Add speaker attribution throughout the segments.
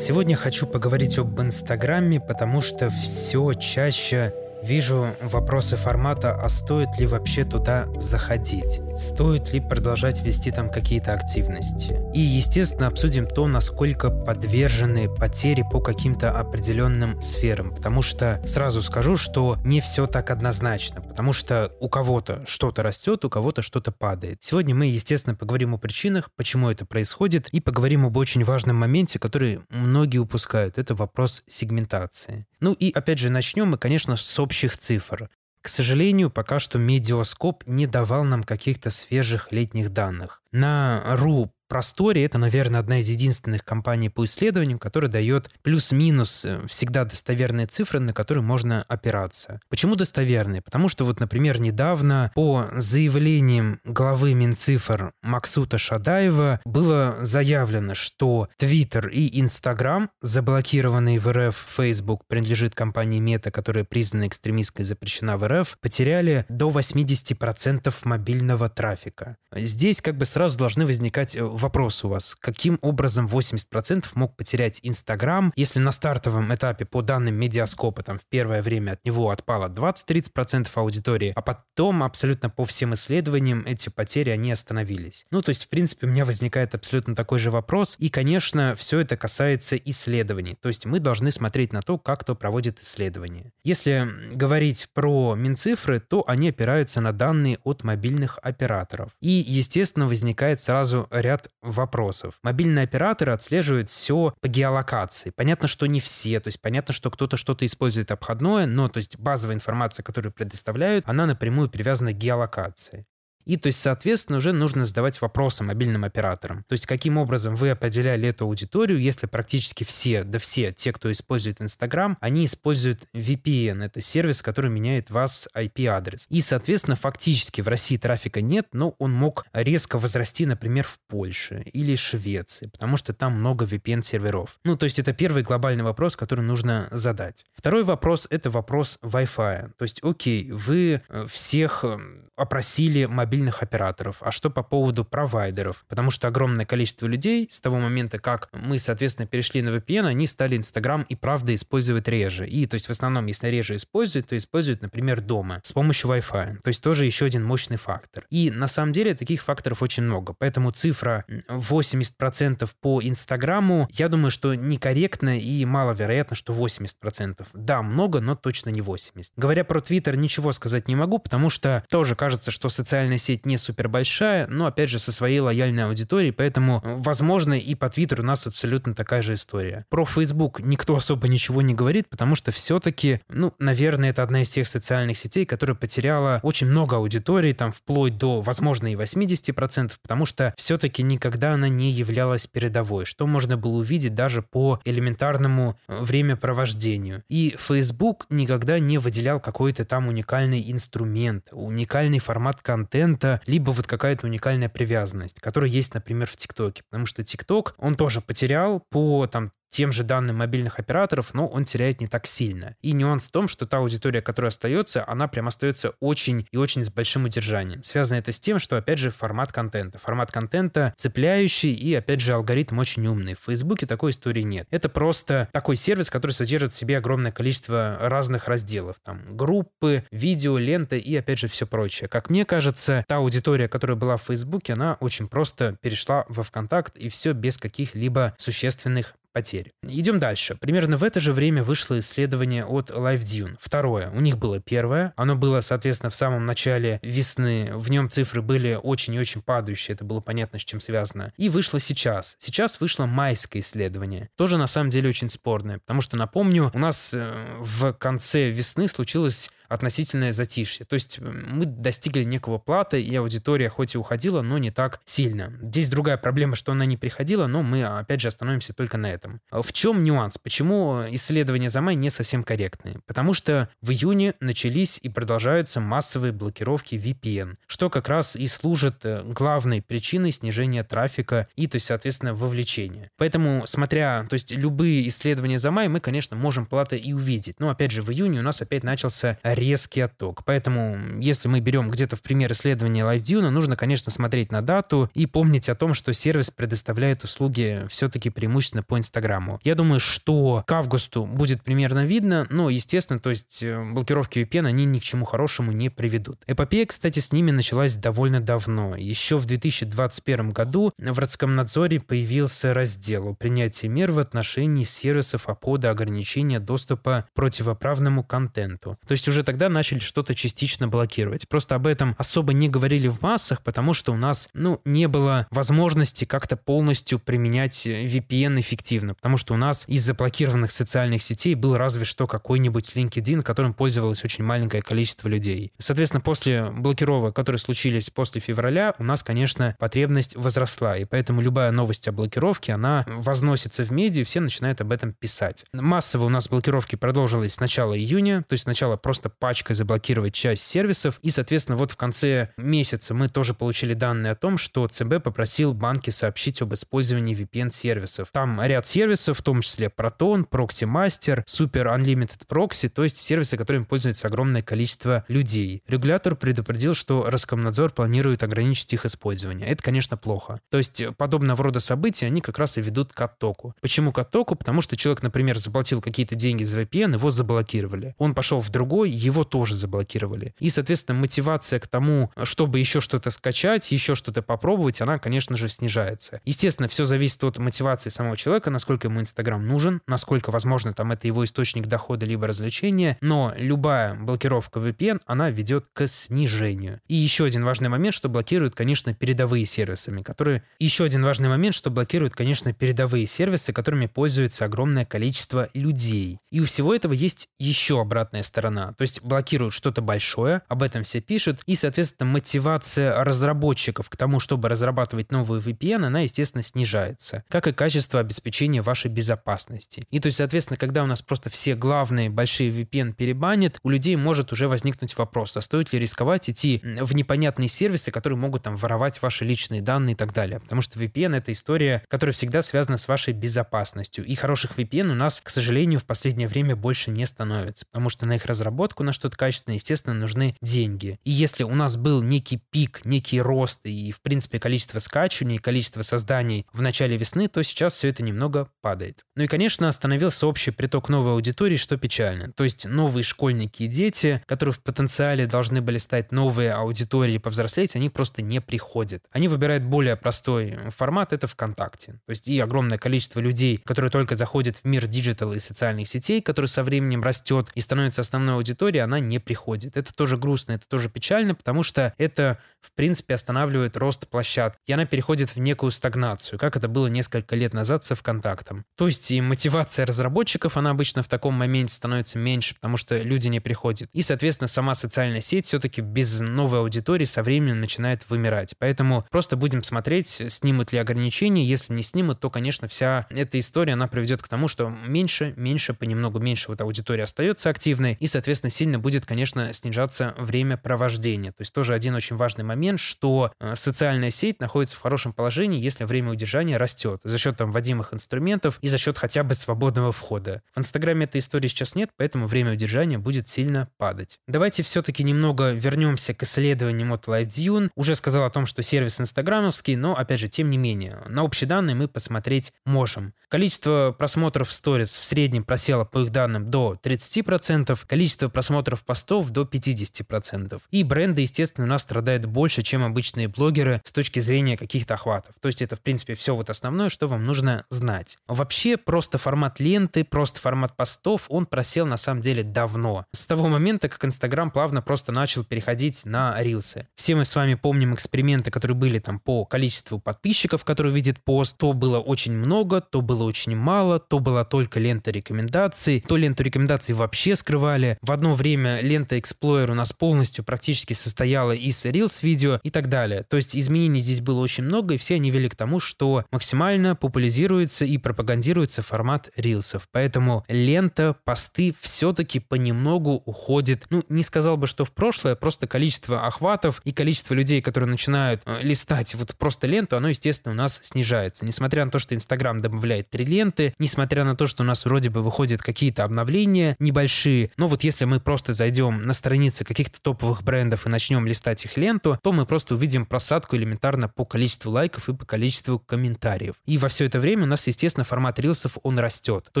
Speaker 1: Сегодня хочу поговорить об Инстаграме, потому что все чаще Вижу вопросы формата, а стоит ли вообще туда заходить? Стоит ли продолжать вести там какие-то активности? И, естественно, обсудим то, насколько подвержены потери по каким-то определенным сферам. Потому что сразу скажу, что не все так однозначно. Потому что у кого-то что-то растет, у кого-то что-то падает. Сегодня мы, естественно, поговорим о причинах, почему это происходит, и поговорим об очень важном моменте, который многие упускают. Это вопрос сегментации. Ну и, опять же, начнем мы, конечно, с общих цифр. К сожалению, пока что Медиаскоп не давал нам каких-то свежих летних данных. На РУ просторе это, наверное, одна из единственных компаний по исследованию, которая дает плюс-минус э, всегда достоверные цифры, на которые можно опираться. Почему достоверные? Потому что вот, например, недавно по заявлениям главы Минцифр Максута Шадаева было заявлено, что Twitter и Instagram, заблокированные в РФ Facebook, принадлежит компании Мета, которая признана экстремистской и запрещена в РФ, потеряли до 80% мобильного трафика. Здесь как бы сразу должны возникать э, вопрос у вас. Каким образом 80% мог потерять Инстаграм, если на стартовом этапе по данным Медиаскопа там в первое время от него отпало 20-30% аудитории, а потом абсолютно по всем исследованиям эти потери, они остановились. Ну, то есть, в принципе, у меня возникает абсолютно такой же вопрос. И, конечно, все это касается исследований. То есть мы должны смотреть на то, как кто проводит исследования. Если говорить про Минцифры, то они опираются на данные от мобильных операторов. И, естественно, возникает сразу ряд вопросов. Мобильные операторы отслеживают все по геолокации. Понятно, что не все, то есть понятно, что кто-то что-то использует обходное, но то есть базовая информация, которую предоставляют, она напрямую привязана к геолокации. И то есть, соответственно, уже нужно задавать вопросы мобильным операторам. То есть, каким образом вы определяли эту аудиторию, если практически все, да все, те, кто использует Инстаграм, они используют VPN. Это сервис, который меняет вас IP-адрес. И, соответственно, фактически в России трафика нет, но он мог резко возрасти, например, в Польше или Швеции, потому что там много VPN-серверов. Ну, то есть, это первый глобальный вопрос, который нужно задать. Второй вопрос — это вопрос Wi-Fi. То есть, окей, вы э, всех э, опросили мобильных операторов. А что по поводу провайдеров? Потому что огромное количество людей с того момента, как мы, соответственно, перешли на VPN, они стали Инстаграм и правда использовать реже. И то есть в основном, если реже используют, то используют, например, дома с помощью Wi-Fi. То есть тоже еще один мощный фактор. И на самом деле таких факторов очень много. Поэтому цифра 80% по Инстаграму, я думаю, что некорректно и маловероятно, что 80%. Да, много, но точно не 80%. Говоря про Твиттер, ничего сказать не могу, потому что тоже кажется, что социальная сеть не супер большая, но опять же со своей лояльной аудиторией, поэтому, возможно, и по Твиттеру у нас абсолютно такая же история. Про Facebook никто особо ничего не говорит, потому что все-таки, ну, наверное, это одна из тех социальных сетей, которая потеряла очень много аудитории, там, вплоть до, возможно, и 80%, потому что все-таки никогда она не являлась передовой, что можно было увидеть даже по элементарному э, времяпровождению. И Facebook никогда не выделял какой-то там уникальный инструмент, уникальный формат контента, либо вот какая-то уникальная привязанность, которая есть, например, в ТикТоке. Потому что ТикТок, он тоже потерял по там тем же данным мобильных операторов, но он теряет не так сильно. И нюанс в том, что та аудитория, которая остается, она прям остается очень и очень с большим удержанием. Связано это с тем, что, опять же, формат контента. Формат контента цепляющий и, опять же, алгоритм очень умный. В Фейсбуке такой истории нет. Это просто такой сервис, который содержит в себе огромное количество разных разделов. Там группы, видео, лента и, опять же, все прочее. Как мне кажется, та аудитория, которая была в Фейсбуке, она очень просто перешла во ВКонтакт и все без каких-либо существенных потерь. Идем дальше. Примерно в это же время вышло исследование от LiveDune. Второе. У них было первое. Оно было, соответственно, в самом начале весны. В нем цифры были очень и очень падающие. Это было понятно, с чем связано. И вышло сейчас. Сейчас вышло майское исследование. Тоже, на самом деле, очень спорное. Потому что, напомню, у нас э, в конце весны случилось относительное затишье. То есть мы достигли некого плата, и аудитория хоть и уходила, но не так сильно. Здесь другая проблема, что она не приходила, но мы, опять же, остановимся только на этом. В чем нюанс? Почему исследования за май не совсем корректные? Потому что в июне начались и продолжаются массовые блокировки VPN, что как раз и служит э, главной причиной снижения трафика и, то есть, соответственно, вовлечения. Поэтому, смотря, то есть, любые исследования за май, мы, конечно, можем платы и увидеть. Но, опять же, в июне у нас опять начался резкий отток. Поэтому, если мы берем где-то в пример исследования LiveDune, нужно, конечно, смотреть на дату и помнить о том, что сервис предоставляет услуги все-таки преимущественно по Инстаграму. Я думаю, что к августу будет примерно видно, но, естественно, то есть э, блокировки VPN, они ни к чему хорошему не приведут. Эпопея, кстати, с ними началась довольно давно. Еще в 2021 году в Роскомнадзоре появился раздел о принятии мер в отношении сервисов обхода ограничения доступа противоправному контенту. То есть уже тогда начали что-то частично блокировать. Просто об этом особо не говорили в массах, потому что у нас, ну, не было возможности как-то полностью применять VPN эффективно, потому что у нас из заблокированных социальных сетей был разве что какой-нибудь LinkedIn, которым пользовалось очень маленькое количество людей. Соответственно, после блокировок, которые случились после февраля, у нас, конечно, потребность возросла, и поэтому любая новость о блокировке, она возносится в медиа, и все начинают об этом писать. Массово у нас блокировки продолжились с начала июня, то есть сначала просто пачкой заблокировать часть сервисов, и, соответственно, вот в конце месяца мы тоже получили данные о том, что ЦБ попросил банки сообщить об использовании VPN-сервисов. Там ряд сервисов, в том числе Proton, Proxy Master, Super Unlimited Proxy, то есть сервисы, которыми пользуется огромное количество людей. Регулятор предупредил, что Роскомнадзор планирует ограничить их использование. Это, конечно, плохо. То есть подобного рода события, они как раз и ведут к оттоку. Почему к оттоку? Потому что человек, например, заплатил какие-то деньги за VPN, его заблокировали. Он пошел в другой, его тоже заблокировали. И, соответственно, мотивация к тому, чтобы еще что-то скачать, еще что-то попробовать, она, конечно же, снижается. Естественно, все зависит от мотивации самого человека, насколько ему Инстаграм нужен, насколько, возможно, там это его источник дохода либо развлечения, но любая блокировка VPN, она ведет к снижению. И еще один важный момент, что блокируют, конечно, передовые сервисами, которые... Еще один важный момент, что блокируют, конечно, передовые сервисы, которыми пользуется огромное количество людей. И у всего этого есть еще обратная сторона. То есть блокируют что-то большое, об этом все пишут, и, соответственно, мотивация разработчиков к тому, чтобы разрабатывать новые VPN, она, естественно, снижается. Как и качество обеспечения вашей безопасности. И то есть, соответственно, когда у нас просто все главные большие VPN перебанят, у людей может уже возникнуть вопрос, а стоит ли рисковать идти в непонятные сервисы, которые могут там воровать ваши личные данные и так далее. Потому что VPN — это история, которая всегда связана с вашей безопасностью. И хороших VPN у нас, к сожалению, в последнее время больше не становится, потому что на их разработку, на что-то качественное, естественно, нужны деньги. И если у нас был некий пик, некий рост и, в принципе, количество скачиваний, количество созданий в начале весны, то сейчас все это немного падает. Ну и, конечно, остановился общий приток новой аудитории, что печально. То есть новые школьники и дети, которые в потенциале должны были стать новые аудитории повзрослеть, они просто не приходят. Они выбирают более простой формат, это ВКонтакте. То есть и огромное количество людей, которые только заходят в мир диджитала и социальных сетей, который со временем растет и становится основной аудиторией, она не приходит. Это тоже грустно, это тоже печально, потому что это, в принципе, останавливает рост площадки. И она переходит в некую стагнацию, как это было несколько лет назад со ВКонтактом. То есть и мотивация разработчиков, она обычно в таком моменте становится меньше, потому что люди не приходят. И, соответственно, сама социальная сеть все-таки без новой аудитории со временем начинает вымирать. Поэтому просто будем смотреть, снимут ли ограничения. Если не снимут, то, конечно, вся эта история, она приведет к тому, что меньше, меньше, понемногу меньше вот аудитория остается активной, и, соответственно, сильно будет, конечно, снижаться время провождения. То есть тоже один очень важный момент, что э, социальная сеть находится в хорошем положении, если время удержания растет за счет там вводимых инструментов и за счет хотя бы свободного входа. В Инстаграме этой истории сейчас нет, поэтому время удержания будет сильно падать. Давайте все-таки немного вернемся к исследованиям от LiveDune. Уже сказал о том, что сервис инстаграмовский, но, опять же, тем не менее, на общие данные мы посмотреть можем. Количество просмотров сторис в среднем просело, по их данным, до 30%, количество просмотров постов до 50%. И бренды, естественно, у нас страдают больше, чем обычные блогеры с точки зрения каких-то охватов. То есть это, в принципе, все вот основное, что вам нужно знать. Вообще, просто формат ленты, просто формат постов, он просел на самом деле давно. С того момента, как Инстаграм плавно просто начал переходить на рилсы. Все мы с вами помним эксперименты, которые были там по количеству подписчиков, которые видят пост. То было очень много, то было очень мало, то была только лента рекомендаций, то ленту рекомендаций вообще скрывали. В одно время лента Explorer у нас полностью практически состояла из Reels видео и так далее. То есть изменений здесь было очень много, и все они вели к тому, что максимально популяризируется и пропагандируется формат рилсов. Поэтому лента, посты все-таки понемногу уходит. Ну, не сказал бы, что в прошлое, просто количество охватов и количество людей, которые начинают э, листать вот просто ленту, оно, естественно, у нас снижается. Несмотря на то, что Инстаграм добавляет три ленты, несмотря на то, что у нас вроде бы выходят какие-то обновления небольшие, но вот если мы просто зайдем на страницы каких-то топовых брендов и начнем листать их ленту, то мы просто увидим просадку элементарно по количеству лайков и по количеству комментариев. И во все это время у нас, естественно, формат рилсов, он растет. То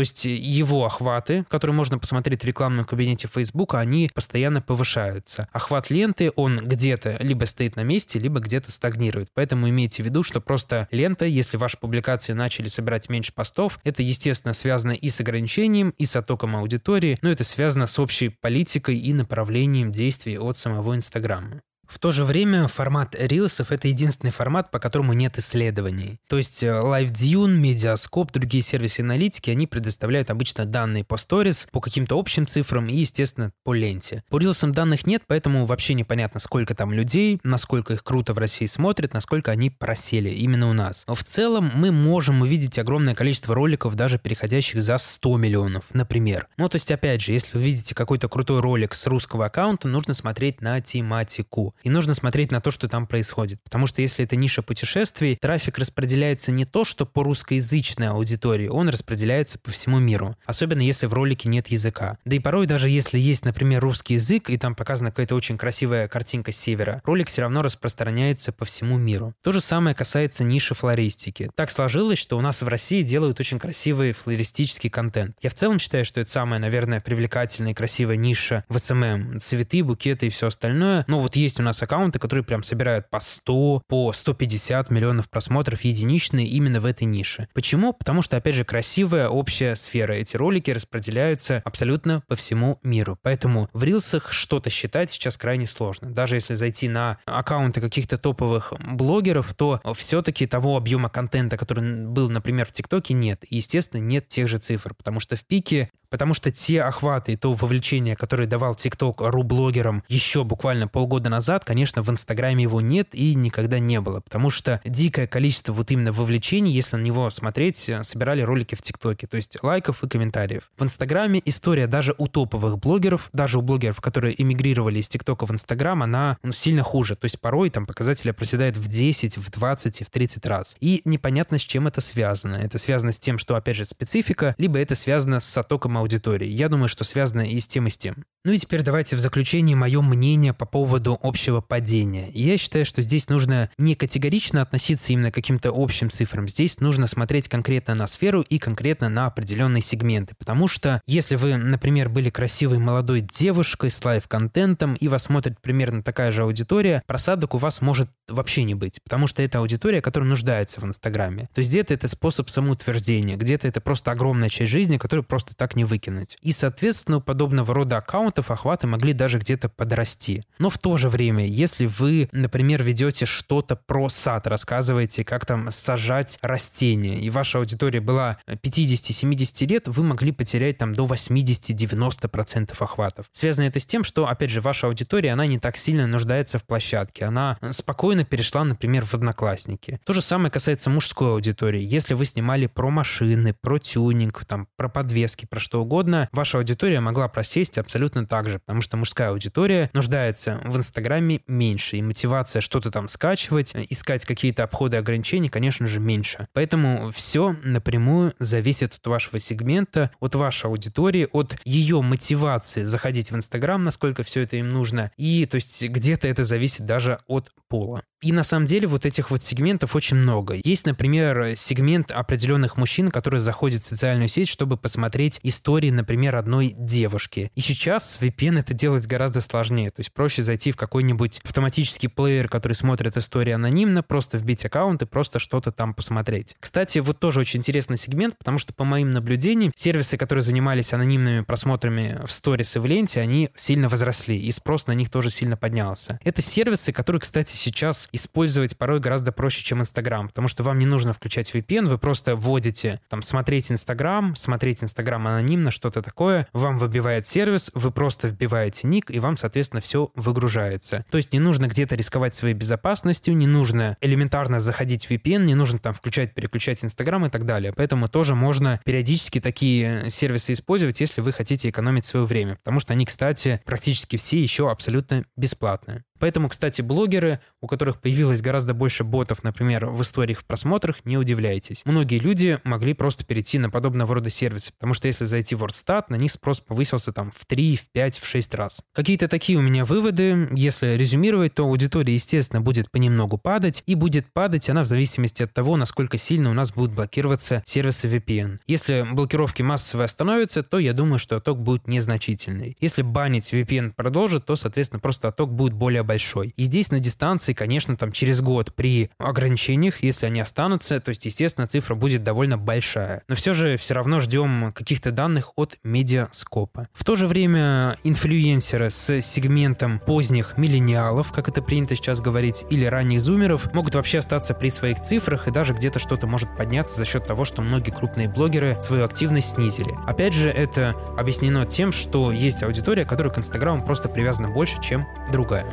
Speaker 1: есть его охваты, которые можно посмотреть в рекламном кабинете Facebook, они постоянно повышаются. Охват ленты, он где-то либо стоит на месте, либо где-то стагнирует. Поэтому имейте в виду, что просто лента, если ваши публикации начали собирать меньше постов, это, естественно, связано и с ограничением, и с оттоком аудитории, но это связано с общей политикой и направлением действий от самого Инстаграма. В то же время формат рилсов — это единственный формат, по которому нет исследований. То есть э, LiveDune, Mediascope, другие сервисы аналитики, они предоставляют обычно данные по сторис, по каким-то общим цифрам и, естественно, по ленте. По рилсам данных нет, поэтому вообще непонятно, сколько там людей, насколько их круто в России смотрят, насколько они просели именно у нас. В целом мы можем увидеть огромное количество роликов, даже переходящих за 100 миллионов, например. Ну, то есть, опять же, если вы видите какой-то крутой ролик с русского аккаунта, нужно смотреть на тематику. И нужно смотреть на то, что там происходит. Потому что если это ниша путешествий, трафик распределяется не то, что по русскоязычной аудитории, он распределяется по всему миру. Особенно если в ролике нет языка. Да и порой даже если есть, например, русский язык, и там показана какая-то очень красивая картинка с севера, ролик все равно распространяется по всему миру. То же самое касается ниши флористики. Так сложилось, что у нас в России делают очень красивый флористический контент. Я в целом считаю, что это самая, наверное, привлекательная и красивая ниша в SMM. Цветы, букеты и все остальное. Но вот есть у нас аккаунты, которые прям собирают по 100, по 150 миллионов просмотров единичные именно в этой нише. Почему? Потому что, опять же, красивая общая сфера. Эти ролики распределяются абсолютно по всему миру. Поэтому в рилсах что-то считать сейчас крайне сложно. Даже если зайти на аккаунты каких-то топовых блогеров, то все-таки того объема контента, который был, например, в ТикТоке, нет. И, естественно, нет тех же цифр, потому что в пике Потому что те охваты и то вовлечение, которое давал TikTok ру-блогерам еще буквально полгода назад, конечно, в Инстаграме его нет и никогда не было. Потому что дикое количество вот именно вовлечений, если на него смотреть, э, собирали ролики в ТикТоке, то есть лайков и комментариев. В Инстаграме история даже у топовых блогеров, даже у блогеров, которые эмигрировали из ТикТока в Инстаграм, она ну, сильно хуже. То есть порой там показатели проседают в 10, в 20 и в 30 раз. И непонятно, с чем это связано. Это связано с тем, что, опять же, специфика, либо это связано с оттоком аудитории. Я думаю, что связано и с тем, и с тем. Ну и теперь давайте в заключение мое мнение по поводу общего падения. Я считаю, что здесь нужно не категорично относиться именно к каким-то общим цифрам. Здесь нужно смотреть конкретно на сферу и конкретно на определенные сегменты. Потому что если вы, например, были красивой молодой девушкой с лайв-контентом и вас смотрит примерно такая же аудитория, просадок у вас может вообще не быть. Потому что это аудитория, которая нуждается в Инстаграме. То есть где-то это способ самоутверждения, где-то это просто огромная часть жизни, которую просто так не выкинуть. И, соответственно, у подобного рода аккаунтов охваты могли даже где-то подрасти. Но в то же время, если вы, например, ведете что-то про сад, рассказываете, как там сажать растения, и ваша аудитория была 50-70 лет, вы могли потерять там до 80-90% охватов. Связано это с тем, что, опять же, ваша аудитория, она не так сильно нуждается в площадке. Она спокойно перешла, например, в одноклассники. То же самое касается мужской аудитории. Если вы снимали про машины, про тюнинг, там, про подвески, про что угодно, ваша аудитория могла просесть абсолютно так же, потому что мужская аудитория нуждается в Инстаграме меньше, и мотивация что-то там скачивать, искать какие-то обходы ограничений, конечно же, меньше. Поэтому все напрямую зависит от вашего сегмента, от вашей аудитории, от ее мотивации заходить в Инстаграм, насколько все это им нужно, и то есть где-то это зависит даже от пола. И на самом деле вот этих вот сегментов очень много. Есть, например, сегмент определенных мужчин, которые заходят в социальную сеть, чтобы посмотреть истории, например, одной девушки. И сейчас VPN это делать гораздо сложнее. То есть проще зайти в какой-нибудь автоматический плеер, который смотрит истории анонимно, просто вбить аккаунт и просто что-то там посмотреть. Кстати, вот тоже очень интересный сегмент, потому что по моим наблюдениям, сервисы, которые занимались анонимными просмотрами в сторис и в ленте, они сильно возросли, и спрос на них тоже сильно поднялся. Это сервисы, которые, кстати, сейчас использовать порой гораздо проще, чем Инстаграм, потому что вам не нужно включать VPN, вы просто вводите, там, смотреть Инстаграм, смотреть Инстаграм анонимно, что-то такое, вам выбивает сервис, вы просто вбиваете ник, и вам, соответственно, все выгружается. То есть не нужно где-то рисковать своей безопасностью, не нужно элементарно заходить в VPN, не нужно там включать, переключать Инстаграм и так далее. Поэтому тоже можно периодически такие сервисы использовать, если вы хотите экономить свое время, потому что они, кстати, практически все еще абсолютно бесплатные. Поэтому, кстати, блогеры, у которых появилось гораздо больше ботов, например, в историях в просмотрах, не удивляйтесь. Многие люди могли просто перейти на подобного рода сервисы, потому что если зайти в WordStat, на них спрос повысился там в 3, в 5, в 6 раз. Какие-то такие у меня выводы. Если резюмировать, то аудитория, естественно, будет понемногу падать, и будет падать она в зависимости от того, насколько сильно у нас будут блокироваться сервисы VPN. Если блокировки массовые остановятся, то я думаю, что отток будет незначительный. Если банить VPN продолжит, то, соответственно, просто отток будет более большой. И здесь на дистанции, конечно, там через год при ограничениях, если они останутся, то есть, естественно, цифра будет довольно большая. Но все же все равно ждем каких-то данных от медиаскопа. В то же время инфлюенсеры с сегментом поздних миллениалов, как это принято сейчас говорить, или ранних зумеров, могут вообще остаться при своих цифрах и даже где-то что-то может подняться за счет того, что многие крупные блогеры свою активность снизили. Опять же, это объяснено тем, что есть аудитория, которая к Инстаграму просто привязана больше, чем другая.